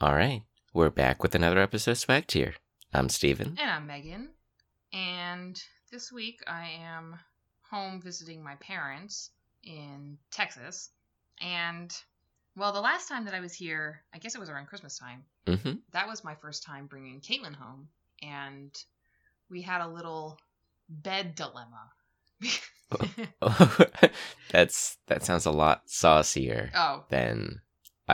All right, we're back with another episode of Swag Tier. I'm Steven. And I'm Megan. And this week I am home visiting my parents in Texas. And, well, the last time that I was here, I guess it was around Christmas time, Mm-hmm. that was my first time bringing Caitlin home. And we had a little bed dilemma. That's that sounds a lot saucier oh. than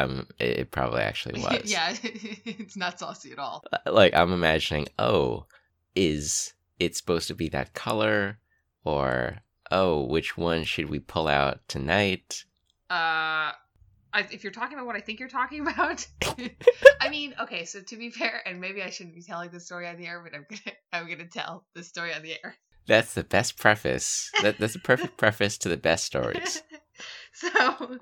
um it probably actually was. yeah, it's not saucy at all. Like I'm imagining, oh, is it supposed to be that color or oh, which one should we pull out tonight? Uh, I, if you're talking about what I think you're talking about, I mean, okay. So to be fair, and maybe I shouldn't be telling this story on the air, but I'm gonna I'm gonna tell the story on the air. That's the best preface. That, that's a perfect preface to the best stories. so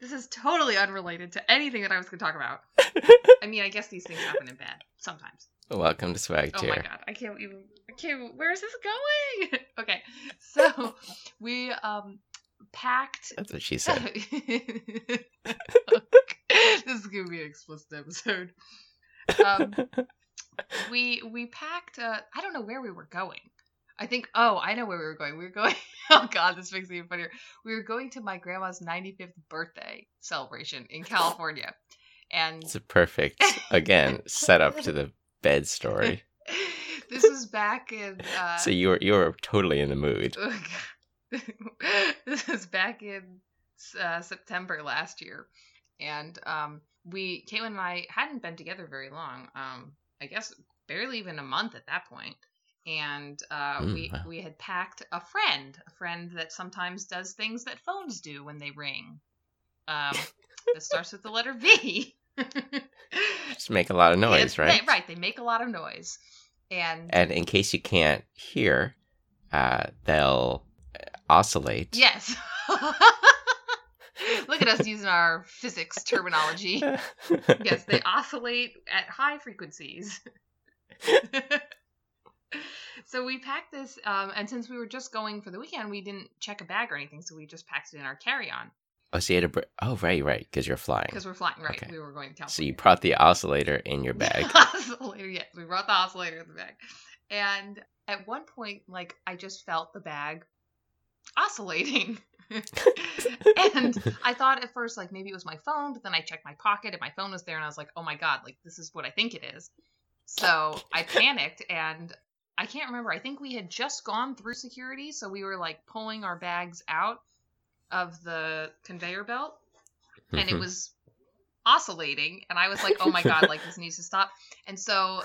this is totally unrelated to anything that I was going to talk about. I mean, I guess these things happen in bed sometimes. Welcome to Swag Oh my god, I can't even. I can't. Where is this going? okay, so we um packed. That's what she said. this is gonna be an explicit episode. Um, we we packed. Uh, I don't know where we were going. I think. Oh, I know where we were going. We were going. Oh God, this makes me even funnier. We were going to my grandma's 95th birthday celebration in California, and It's a perfect, again, setup to the bed story. this was back in. Uh, So you were you were totally in the mood. This was back in uh, September last year, and um, we Caitlin and I hadn't been together very long. Um, I guess barely even a month at that point. And uh, Mm, we wow. we had packed a friend, a friend that sometimes does things that phones do when they ring. Um, that starts with the letter V. Just make a lot of noise, Yeah, right? they- right. They make a lot of noise, and And in case you can't hear, uh, they'll oscillate. Yes. Look at us using our physics terminology. Yes, they oscillate at high frequencies. So we packed this, um, and since we were just going for the weekend, we didn't check a bag or anything, so we just packed it in our carry-on oh, so you had to. Br- oh, right, right, because you're flying. because we're flying. Right, Okay. we were going to California. So you brought the oscillator in your bag. oscillator, yes, we brought the oscillator in the bag, and at one point, like I just felt the bag oscillating. and I thought at first like maybe it was my phone, but then I checked my pocket and my phone was there, and I was like, oh my god, like this is what I think it is. So I panicked and I can't remember. I think we had just gone through security, so we were like pulling our bags out of the conveyor belt, and it Mhm. was oscillating, and I was like, oh my god, like this needs to stop. And so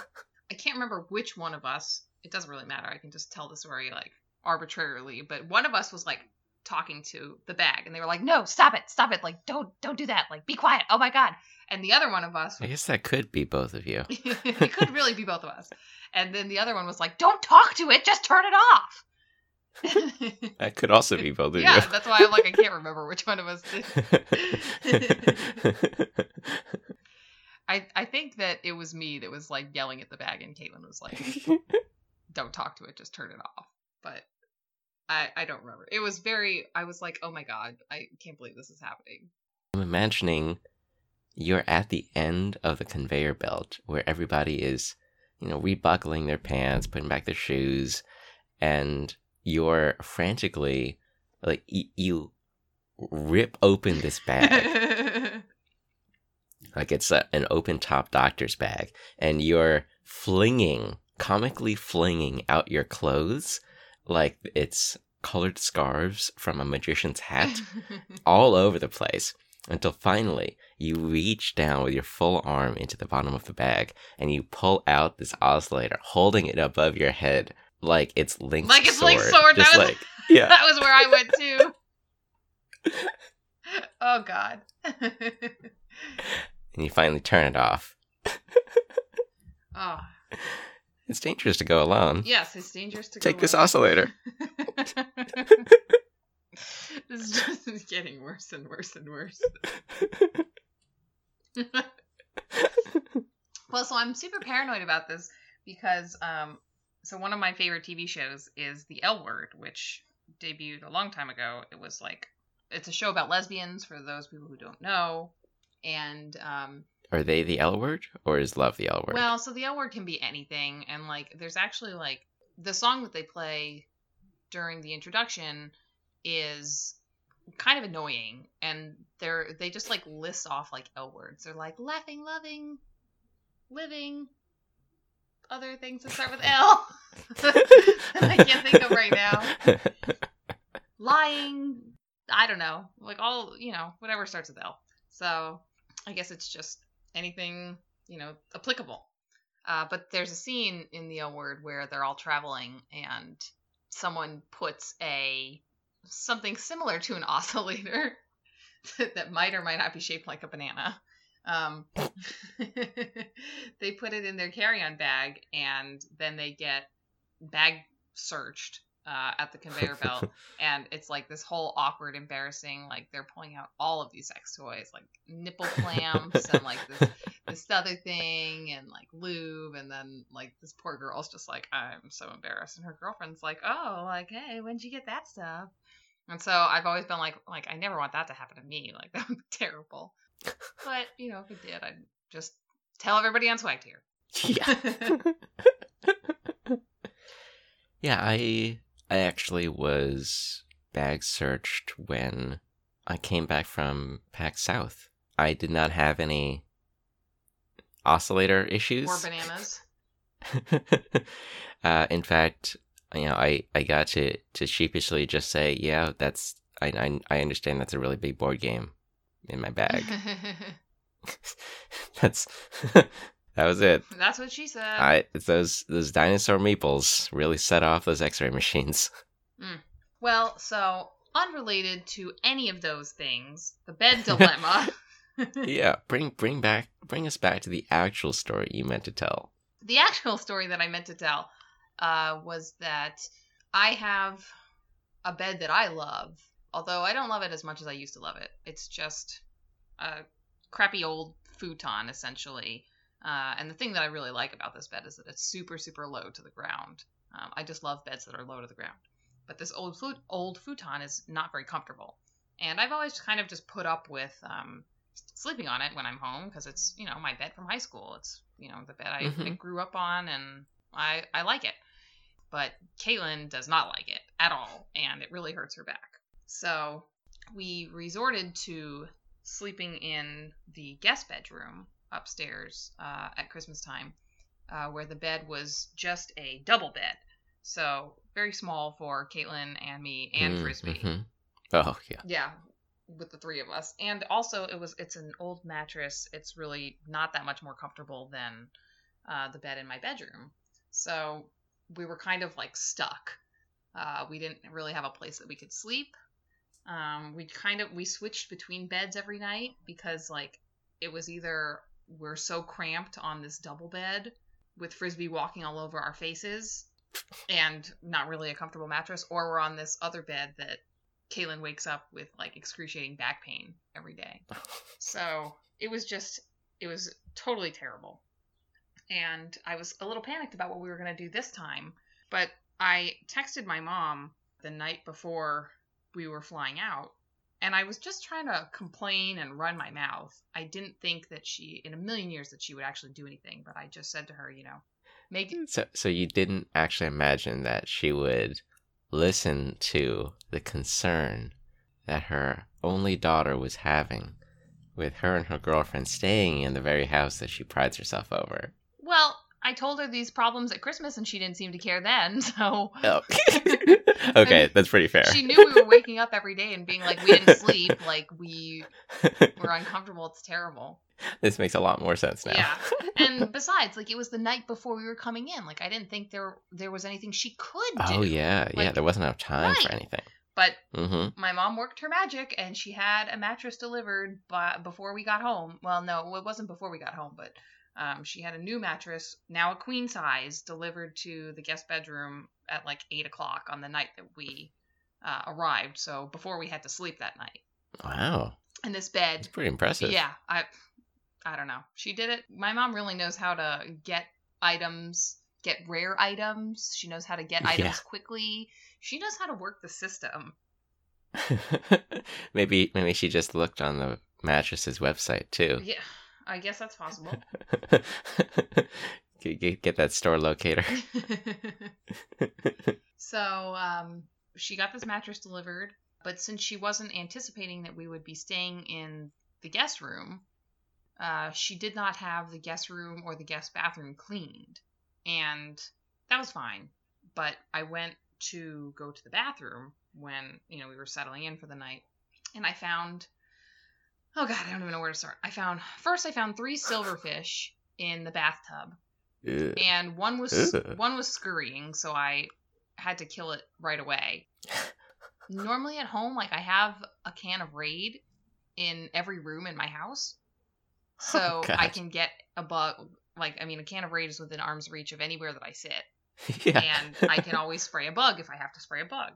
I can't remember which one of us. It doesn't really matter. I can just tell the story like arbitrarily, but one of us was like talking to the bag and they were like no stop it stop it like don't don't do that like be quiet oh my god and the other one of us I guess that could be both of you. it could really be both of us. And then the other one was like don't talk to it. Just turn it off. That could also be both of you. yeah that's why i'm like i can't remember which one of us did. I, I think that it was me that was like yelling at the bag and caitlin was like don't talk to it. Just turn it off. But i i don't remember. It was very i was like oh my god. I can't believe this is happening. I'm imagining you're at the end of the conveyor belt where everybody is, you know, rebuckling their pants, putting back their shoes, and you're frantically like y- you rip open this bag. Like it's a, an open top doctor's bag, and you're flinging, comically flinging out your clothes like it's colored scarves from a magician's hat all over the place until finally you reach down with your full arm into the bottom of the bag and you pull out this oscillator, holding it above your head like it's Link's Like it's sword. Link's sword, Just that was- like yeah. that was where I went too. oh God. and you finally turn it off. oh It's dangerous to go alone. yes, it's dangerous to Take this alone. oscillator. This is just getting worse and worse and worse. well, so I'm super paranoid about this because um so one of my favorite TV shows is The L Word, which debuted a long time ago. It was like it's a show about lesbians for those people who don't know. And um are they the L word or is love the L word? Well, so the L word can be anything, and like there's actually like the song that they play during the introduction is kind of annoying, and they're they just like list off like L words. They're like laughing, loving, living, other things that start with L. I can't think of right now. Lying, I don't know, like all you know, whatever starts with L. So I guess it's just anything you know applicable. Uh, but there's a scene in the L Word where they're all traveling and someone puts a something similar to an oscillator that might or might not be shaped like a banana. Um, they put it in their carry-on bag and then they get bag searched uh, at the conveyor belt, and it's like this whole awkward, embarrassing. Like they're pulling out all of these sex toys, like nipple clamps and like this this other thing, and like lube, and then like this poor girl's just like, I'm so embarrassed, and her girlfriend's like, Oh, like hey, when'd you get that stuff? And so I've always been like, like I never want that to happen to me. Like that would be terrible. But you know, if it did, I'd just tell everybody on Swag Tier. Yeah. yeah, I I actually was bag searched when I came back from PAX South. I did not have any oscillator issues. Or bananas. uh, in fact, you know, I, I got to, to sheepishly just say, yeah, that's I, I I understand that's a really big board game in my bag. that's that was it. That's what she said. I it's those those dinosaur meeples really set off those X-ray machines. Mm. Well, so unrelated to any of those things, the bed dilemma. yeah, bring bring back bring us back to the actual story you meant to tell. The actual story that I meant to tell uh, was that I have a bed that I love, although I don't love it as much as I used to love it. It's just a crappy old futon, essentially. Uh, and the thing that I really like about this bed is that it's super, super low to the ground. Um, I just love beds that are low to the ground. But this old old futon is not very comfortable, and I've always kind of just put up with um, sleeping on it when I'm home because it's you know my bed from high school. It's you know the bed I, Mhm. I grew up on, and I I like it. But Caitlin does not like it at all, and it really hurts her back. So we resorted to sleeping in the guest bedroom upstairs uh, at Christmas time, uh, where the bed was just a double bed. So very small for Caitlin and me and Mm, Frisbee. mhm. Oh yeah. Yeah, with the three of us. And also, it was it's an old mattress. It's really not that much more comfortable than uh, the bed in my bedroom. So we were kind of like stuck. Uh, we didn't really have a place that we could sleep. Um, we kind of we switched between beds every night because like it was either we're so cramped on this double bed with frisbee walking all over our faces and not really a comfortable mattress, or we're on this other bed that Caitlin wakes up with like excruciating back pain every day. So it was just, it was totally terrible. And I was a little panicked about what we were going to do this time. But I texted my mom the night before we were flying out. And I was just trying to complain and run my mouth. I didn't think that she, in a million years, that she would actually do anything. But I just said to her, you know, make So so you didn't actually imagine that she would listen to the concern that her only daughter was having with her and her girlfriend staying in the very house that she prides herself over. I told her these problems at Christmas and she didn't seem to care then. So Oh. okay, that's pretty fair. she knew we were waking up every day and being like, we didn't sleep, like we were uncomfortable. It's terrible. this makes a lot more sense now. Yeah. And besides, like it was the night before we were coming in. Like I didn't think there there was anything she could do. oh yeah, yeah. There wasn't enough time for anything. But Mm-hmm. my mom worked her magic and she had a mattress delivered by, before we got home. Well, no, it wasn't before we got home, but um, she had a new mattress, now a queen size, delivered to the guest bedroom at like eight o'clock on the night that we uh, arrived. So before we had to sleep that night. Wow, And this bed, it's pretty impressive. yeah, I, I don't know. She did it. My mom really knows how to get items, get rare items. She knows how to get Yeah. items quickly. She knows how to work the system. maybe maybe she just looked on the mattress's website too. Yeah. I guess that's possible. get, get, get that store locator. so um, she got this mattress delivered, but since she wasn't anticipating that we would be staying in the guest room, uh, she did not have the guest room or the guest bathroom cleaned. And that was fine. But I went to go to the bathroom when, you know, we were settling in for the night. And I found, oh God, I don't even know where to start. I found, first, I found three silverfish in the bathtub. Ugh. And one was Ugh. one was scurrying, so I had to kill it right away. Normally at home, like I have a can of Raid in every room in my house, so Oh, I can get a bug. Like I mean, a can of Raid is within arm's reach of anywhere that I sit, yeah. and I can always spray a bug if I have to spray a bug.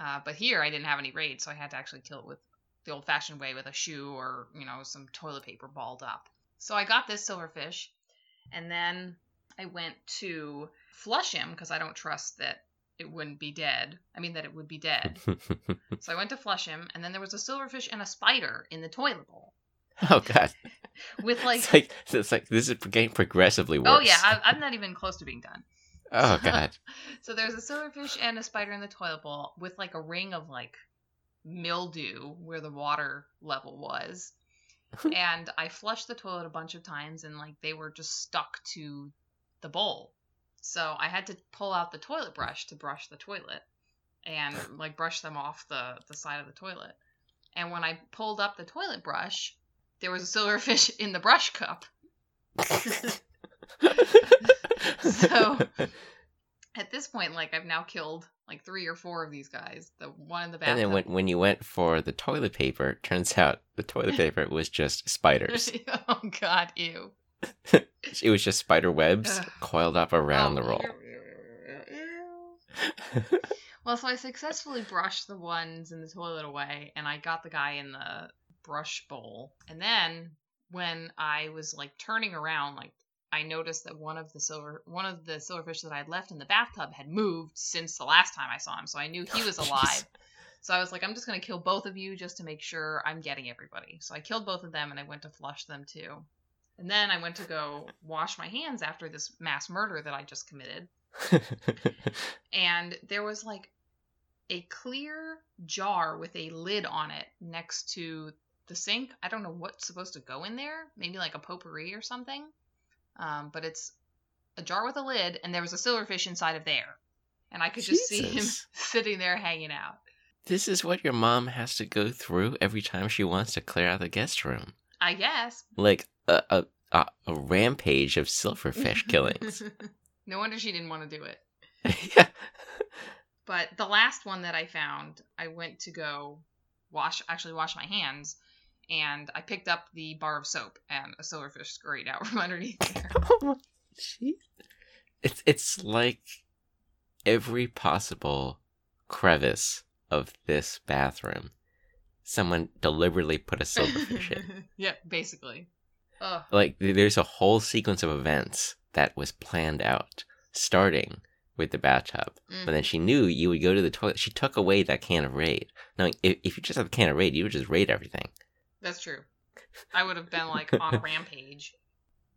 Uh, but here I didn't have any Raid, so I had to actually kill it with the old-fashioned way with a shoe or you know some toilet paper balled up. So I got this silverfish, and then I went to flush him because I don't trust that it wouldn't be dead. I mean that it would be dead. so I went to flush him, and then there was a silverfish and a spider in the toilet bowl oh god. with like. it's like it's like this is getting progressively worse. Oh yeah, I, I'm not even close to being done. oh god. So there's a silverfish and a spider in the toilet bowl with like a ring of like mildew where the water level was. and I flushed the toilet a bunch of times and like they were just stuck to the bowl. So I had to pull out the toilet brush to brush the toilet and like brush them off the, the side of the toilet. And when I pulled up the toilet brush, there was a silverfish in the brush cup. So at this point, like I've now killed like three or four of these guys. The one in the back. and then when when you went for the toilet paper, turns out the toilet paper was just spiders. oh God, ew. it was just spider webs coiled up around the Oh, roll. ew, ew. Well, so I successfully brushed the ones in the toilet away, and I got the guy in the brush bowl. And then when I was like turning around, like I noticed that one of the silver one of the silverfish that I had left in the bathtub had moved since the last time I saw him, so I knew he was alive. So I was like, I'm just gonna kill both of you just to make sure I'm getting everybody. So I killed both of them, and I went to flush them too. And then I went to go wash my hands after this mass murder that I just committed and there was like a clear jar with a lid on it next to the sink. I don't know what's supposed to go in there. Maybe like a potpourri or something. Um, but it's a jar with a lid, and there was a silverfish inside of there, and I could just see him sitting there hanging out. this is what your mom has to go through every time she wants to clear out the guest room. I guess. Like a a, a, a rampage of silverfish killings. no wonder she didn't want to do it. yeah. But the last one that I found, I went to go wash, actually wash my hands, and I picked up the bar of soap, and a silverfish scurried out from underneath there. oh, it's it's like every possible crevice of this bathroom. Someone deliberately put a silverfish in. yeah, basically. Ugh. Like there's a whole sequence of events that was planned out, starting with the bathtub. But then mm-hmm. she knew you would go to the toilet. She took away that can of raid. Now, if, if you just have a can of raid, you would just raid everything. That's true. I would have been like on rampage.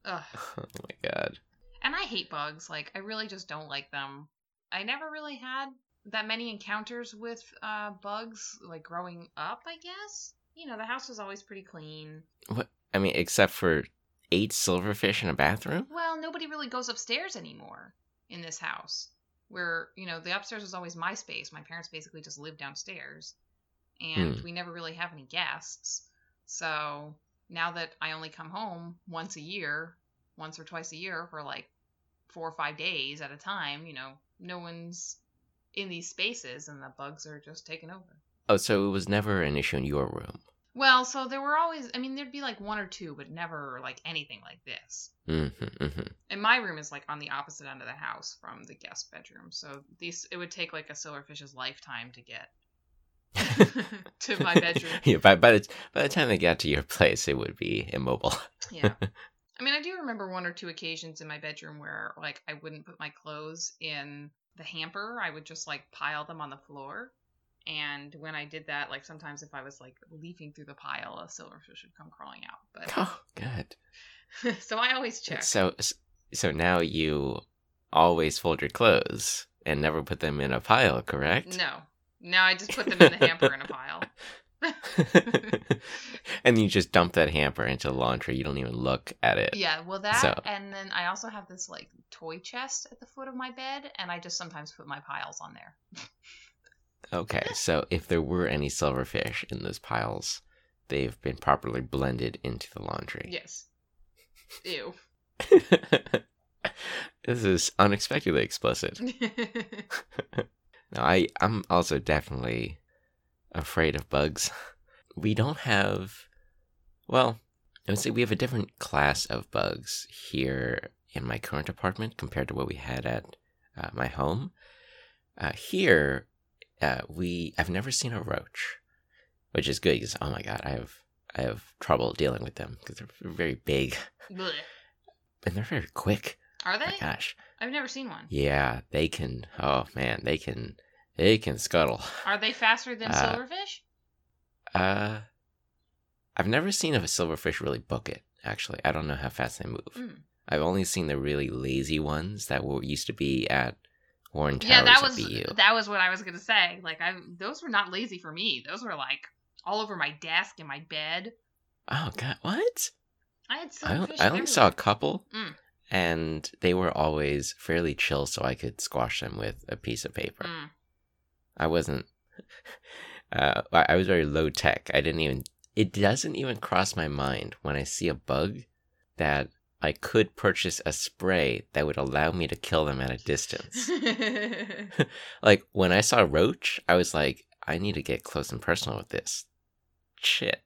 Ugh. Oh my god. And I hate bugs. Like, I really just don't like them. I never really had that many encounters with uh, bugs, like growing up, I guess. You know, the house was always pretty clean. What? I mean, except for eight silverfish in a bathroom. Well, nobody really goes upstairs anymore in this house. Where, you know, the upstairs was always my space. My parents basically just lived downstairs. And Hmm. we never really have any guests. So now that I only come home once a year, once or twice a year for like four or five days at a time, you know, no one's in these spaces and the bugs are just taking over. Oh, so it was never an issue in your room. Well, so there were always, I mean, there'd be like one or two, but never like anything like this. Mm-hmm, mm-hmm. And my room is like on the opposite end of the house from the guest bedroom. So these it would take like a silverfish's lifetime to get to my bedroom. yeah, by by the by the time they got to your place, it would be immobile. Yeah. I mean, I do remember one or two occasions in my bedroom where like I wouldn't put my clothes in the hamper. I would just like pile them on the floor And when I did that, like sometimes if I was like leafing through the pile, a silverfish would come crawling out. But Oh, good. so I always check. So, so now you always fold your clothes and never put them in a pile, correct? No, no, I just put them in the hamper in a pile. and you just dump that hamper into the laundry. You don't even look at it. Yeah, well that So- and then I also have this like toy chest at the foot of my bed and I just sometimes put my piles on there. Okay, so if there were any silverfish in those piles, they've been properly blended into the laundry. Yes. Ew. this is unexpectedly explicit. No, I I'm also definitely afraid of bugs. We don't have well, I would say we have a different class of bugs here in my current apartment compared to what we had at uh, my home. Uh, here, uh, we I've never seen a roach, which is good because oh my god, I have I have trouble dealing with them because they're very big Blech. and they're very quick. Are Oh they? my gosh, I've never seen one. yeah, they can. Oh man, they can they can scuttle. Are they faster than Uh, silverfish? Uh, I've never seen a silverfish really book it. Actually, I don't know how fast they move. Mm. I've only seen the really lazy ones that were used to be at Warren Towers Yeah, that was BU. that was what I was gonna say. Like I those were not lazy for me. Those were like all over my desk and my bed. Oh god, what? I had I, silverfish. I only saw a couple, Mm. And they were always fairly chill, so I could squash them with a piece of paper. Mm. I wasn't. Uh, I I was very low tech. I didn't even. It doesn't even cross my mind when I see a bug that I could purchase a spray that would allow me to kill them at a distance. like when I saw roach, I was like, I need to get close and personal with this. Shit.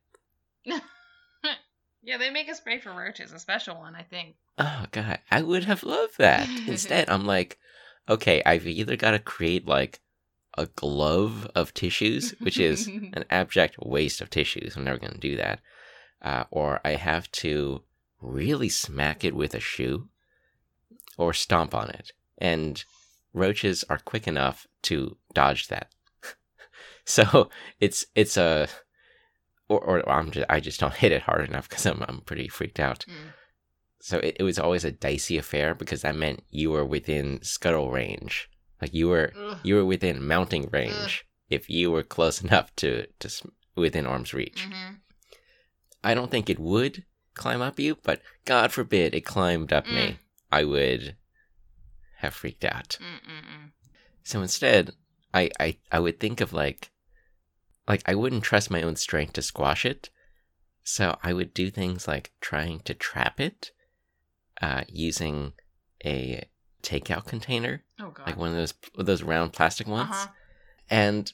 Yeah, they make a spray for roaches, a special one, I think. Oh god, I would have loved that. Instead, I'm like, okay, I've either got to create like a glove of tissues, which is an abject waste of tissues. I'm never going to do that. Uh, or I have to really smack it with a shoe or stomp on it. And roaches are quick enough to dodge that. so it's it's a or, or I'm just I just don't hit it hard enough because I'm I'm pretty freaked out. Mm. So it, it was always a dicey affair because that meant you were within scuttle range. Like you were Ugh. you were within mounting range if you were close enough to to within arm's reach. Mhm. I don't think it would climb up you, but God forbid it climbed up Mm. me, I would have freaked out. Mm-mm-mm. So instead, I, I I would think of like like I wouldn't trust my own strength to squash it. So I would do things like trying to trap it uh, using a takeout container, Oh god. like one of those those round plastic ones. Uh-huh. And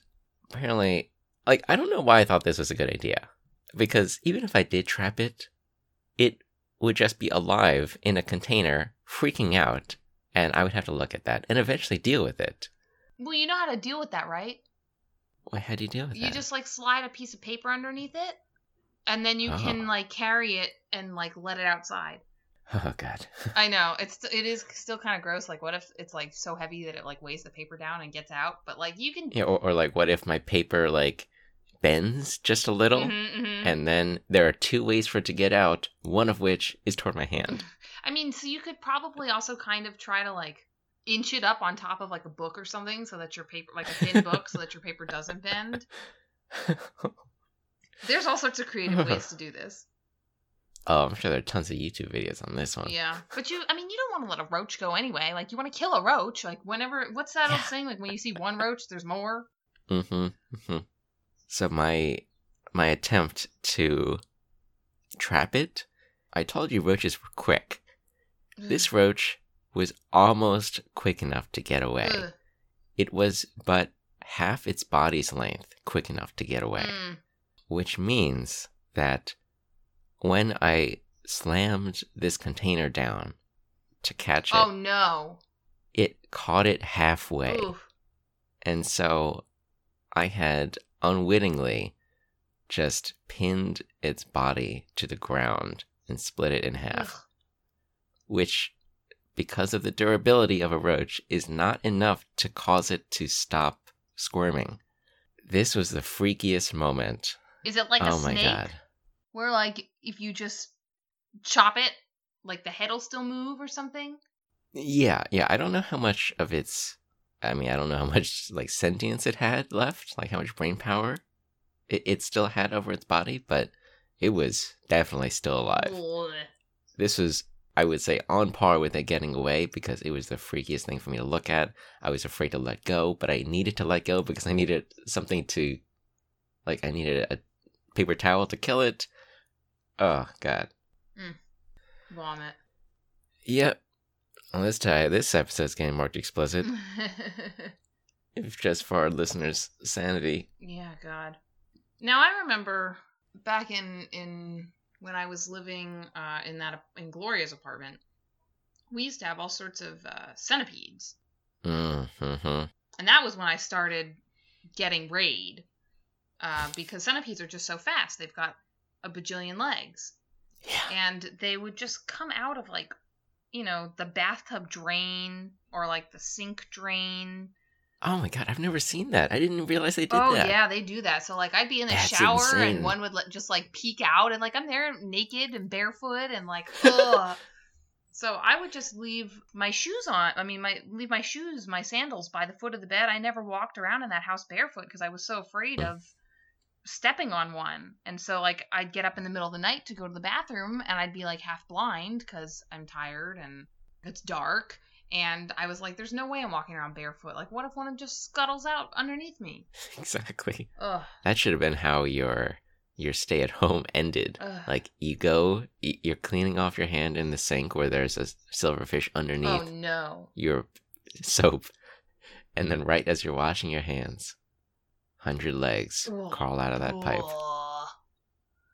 apparently, like I don't know why I thought this was a good idea. Because even if I did trap it, it would just be alive in a container, freaking out, and I would have to look at that and eventually deal with it. Well, you know how to deal with that, right? Why? How do you deal with You that? just like slide a piece of paper underneath it, and then you can Oh. like carry it and like let it outside. Oh god. I know it's it is still kind of gross. Like, what if it's like so heavy that it like weighs the paper down and gets out? But like you can. yeah, or, or like, what if my paper like bends just a little, Mhm, mhm. and then there are two ways for it to get out, one of which is toward my hand. I mean, so you could probably also kind of try to like inch it up on top of like a book or something, so that your paper, like a thin book, so that your paper doesn't bend. There's all sorts of creative ways to do this. oh, I'm sure there are tons of YouTube videos on this one. Yeah, but you, I mean, you don't want to let a roach go anyway. Like, you want to kill a roach. Like, whenever, what's that old saying? Like, when you see one roach, there's more. Mm-hmm. mm-hmm. So my my attempt to trap it, I told you roaches were quick. This roach was almost quick enough to get away. Ugh. It was but half its body's length quick enough to get away, Mm. which means that when I slammed this container down to catch it, Oh no. it caught it halfway. Oof. And so I had unwittingly just pinned its body to the ground and split it in half, Ugh. which, because of the durability of a roach, is not enough to cause it to stop squirming. This was the freakiest moment. Is it like a oh my snake? god. Where like if you just chop it, like the head'll still move or something? Yeah, yeah. I don't know how much of its. I mean, I don't know how much like sentience it had left, like how much brain power it, it still had over its body, but it was definitely still alive. Ugh. This was, I would say, on par with it getting away because it was the freakiest thing for me to look at. I was afraid to let go, but I needed to let go because I needed something to, like, I needed a paper towel to kill it. Oh God. Mm. Vomit. Yep. Well, this time, this episode's getting marked explicit, if just for our listeners' sanity. yeah, God. Now I remember back in in when I was living uh, in that in Gloria's apartment, we used to have all sorts of uh, centipedes, Mm-hmm. and that was when I started getting raid uh, because centipedes are just so fast. They've got a bajillion legs, Yeah. and they would just come out of like you know the bathtub drain or like the sink drain Oh my god, I've never seen that. I didn't realize they did oh that. yeah, they do that. So like I'd be in the That's shower insane. and one would just like peek out and like I'm there naked and barefoot and like ugh. so I would just leave my shoes on. I mean, my leave my shoes, my sandals by the foot of the bed. I never walked around in that house barefoot because I was so afraid of stepping on one. And so like I'd get up in the middle of the night to go to the bathroom and I'd be like half blind because I'm tired and it's dark. And I was like, "There's no way I'm walking around barefoot. Like, what if one of them just scuttles out underneath me?" Exactly. Ugh. That should have been how your your stay at home ended. Ugh. Like you go, you're cleaning off your hand in the sink where there's a silverfish underneath. oh no. your soap, and then right as you're washing your hands, hundred legs Ugh. crawl out of that pipe. Ugh.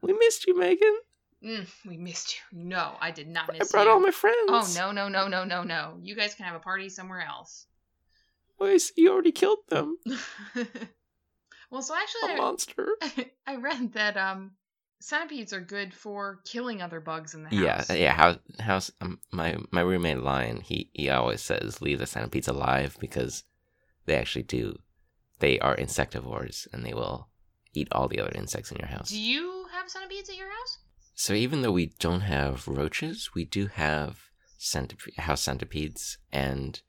We missed you, Megan. Mm, we missed you. No, I did not miss I miss brought you. all my friends. Oh no no no no no no! You guys can have a party somewhere else. Wait, so you already killed them. well, so A actually, monster. I, I read that um, centipedes are good for killing other bugs in the Yeah, house. yeah. How how's um, my my roommate Lion? He he always says leave the centipedes alive because they actually do. They are insectivores and they will eat all the other insects in your house. Do you have centipedes at your house? So even though we don't have roaches, we do have centip- house centipedes, and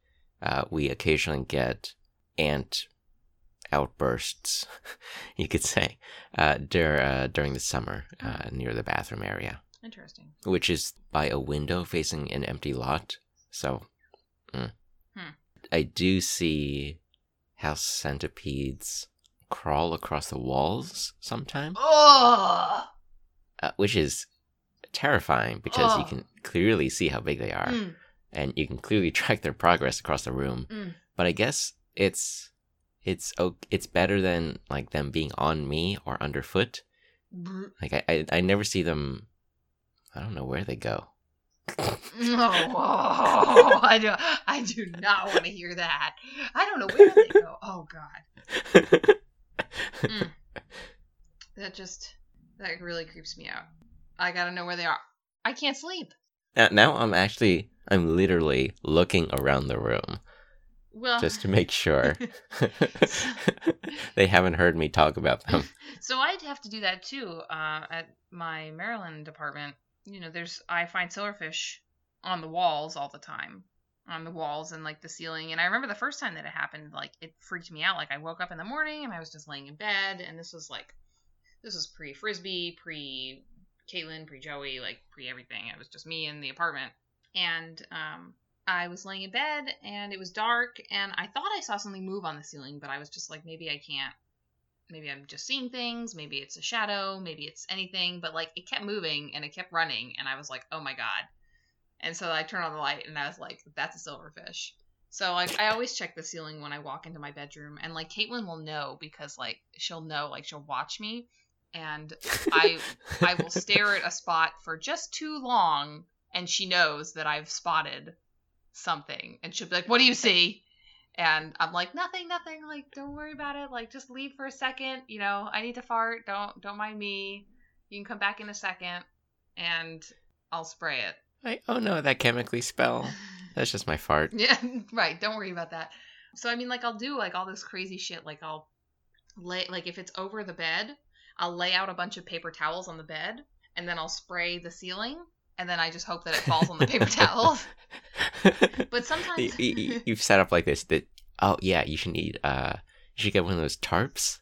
uh, we occasionally get ant outbursts, you could say, uh, dur- uh, during the summer uh, near the bathroom area, Interesting. which is by a window facing an empty lot. So, mm. Hmm. I do see house centipedes crawl across the walls sometimes Oh. Uh, which is terrifying because you Oh. can clearly see how big they are Mm, and you can clearly track their progress across the room mm. but i guess it's it's it's better than like them being on me or underfoot like i i, I never see them i don't know where they go No, oh, I do. I do not want to hear that. I don't know where they go. Oh God, Mm. that just that really creeps me out. I gotta know where they are. I can't sleep. now, now i'm actually i'm literally looking around the room Well, just to make sure they haven't heard me talk about them so I'd have to do that too. Uh, at my Maryland department. you know, there's I find silverfish on the walls all the time, on the walls and like the ceiling. And I remember the first time that it happened, like it freaked me out. Like I woke up in the morning and I was just laying in bed, and this was like, this was pre frisbee, pre Caitlin, pre Joey, like pre everything. It was just me in the apartment, and um, I was laying in bed and it was dark, and I thought I saw something move on the ceiling, but I was just like, maybe I can't maybe I'm just seeing things, maybe it's a shadow, maybe it's anything, but like it kept moving and it kept running and I was like, "Oh my god." And so I turned on the light and I was like, "That's a silverfish." So like I always check the ceiling when I walk into my bedroom and like Caitlin will know because like she'll know like she'll watch me and I I will stare at a spot for just too long and she knows that I've spotted something and she'll be like, "What do you see?" And I'm like, "Nothing, nothing. Like, don't worry about it. Like, just leave for a second. You know, I need to fart. Don't don't mind me. You can come back in a second, and I'll spray it." like oh no that chemically spell that's just my fart Yeah, right. Don't worry about that. So I mean, like, I'll do like all this crazy shit. Like, I'll lay like if it's over the bed, I'll lay out a bunch of paper towels on the bed, and then I'll spray the ceiling, and then I just hope that it falls on the paper towels. But sometimes you, you've set up like this that oh yeah you should need uh you should get one of those tarps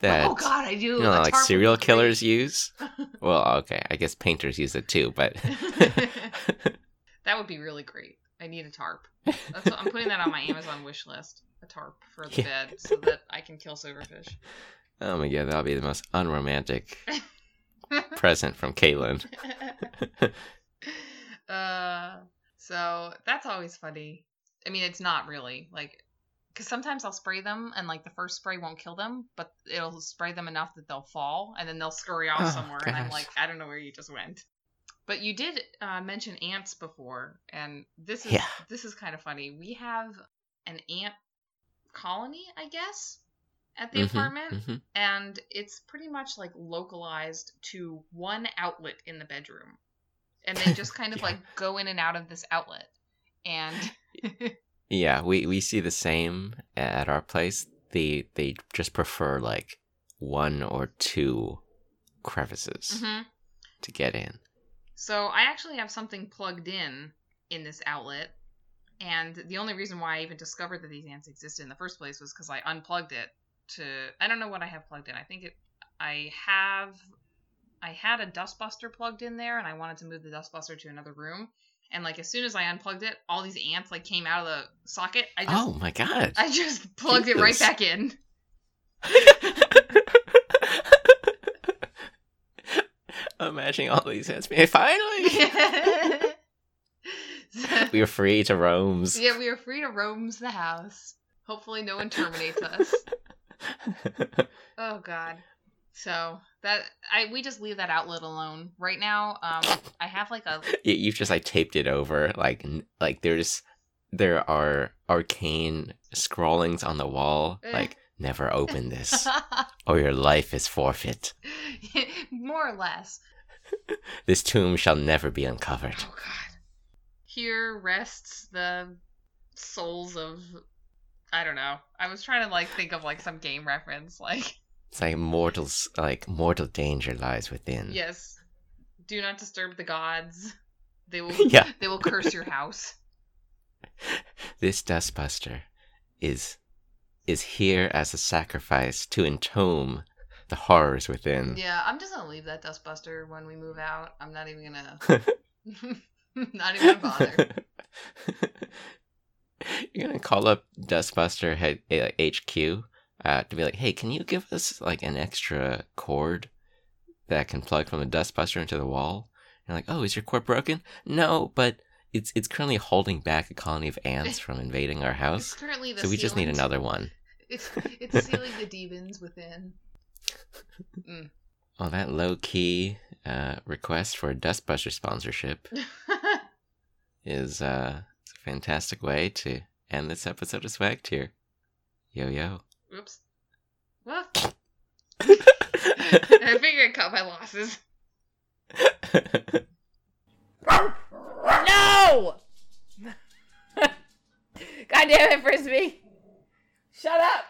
that oh god, I do. you know like serial great. killers use well okay i guess painters use it too but that would be really great. I need a tarp. That's what, I'm putting that on my Amazon wish list. A tarp for the Yeah. bed so that I can kill silverfish. Oh my god that'll be the most unromantic present from caitlin uh, so that's always funny. I mean, it's not really like because sometimes I'll spray them and like the first spray won't kill them, but it'll spray them enough that they'll fall and then they'll scurry off Oh, somewhere, and I'm like, I don't know where you just went. But you did uh, mention ants before, and this is Yeah. this is kind of funny. We have an ant colony, I guess, at the Mhm, apartment mhm. and it's pretty much like localized to one outlet in the bedroom and they just kind of Yeah. like go in and out of this outlet and yeah we we see the same at our place they they just prefer like one or two crevices Mhm. to get in so i actually have something plugged in in this outlet and the only reason why i even discovered that these ants existed in the first place was because i unplugged it to i don't know what i have plugged in i think it i have i had a dustbuster plugged in there and i wanted to move the dustbuster to another room and like as soon as i unplugged it all these ants like came out of the socket i just oh my god I just plugged it right back in. Imagining all these ants being finally we are free to roam. yeah, we are free to roam the house. Hopefully, no one terminates us. Oh God. So that I we just leave that outlet alone right now. Um, I have like a You- You've just like taped it over, like like there's there are arcane scrawlings on the wall, Eh. like never open this or your life is forfeit. more or less. This tomb shall never be uncovered. Oh God. Here rests the souls of. I don't know. I was trying to like think of like some game reference, like It's like mortals, like mortal danger lies within. yes, do not disturb the gods. They will. Yeah. They will curse your house. This dustbuster is is here as a sacrifice to entomb the horrors within. Yeah, I'm just gonna leave that dustbuster when we move out. I'm not even gonna. not even gonna bother. You're gonna call up Dustbuster head, like HQ uh, to be like, "Hey, can you give us like an extra cord that can plug from the Dustbuster into the wall?" And like, "Oh, is your cord broken?" No, but it's it's currently holding back a colony of ants from invading our house, so we just need another one. It's it's sealing the demons within. Oh, that low key uh, request for a Dustbuster sponsorship is uh, a fantastic way to end this episode of Swag Tier. Yo yo. Oops. Well, I figure I cut my losses. No! God damn it, Frisbee! Shut up!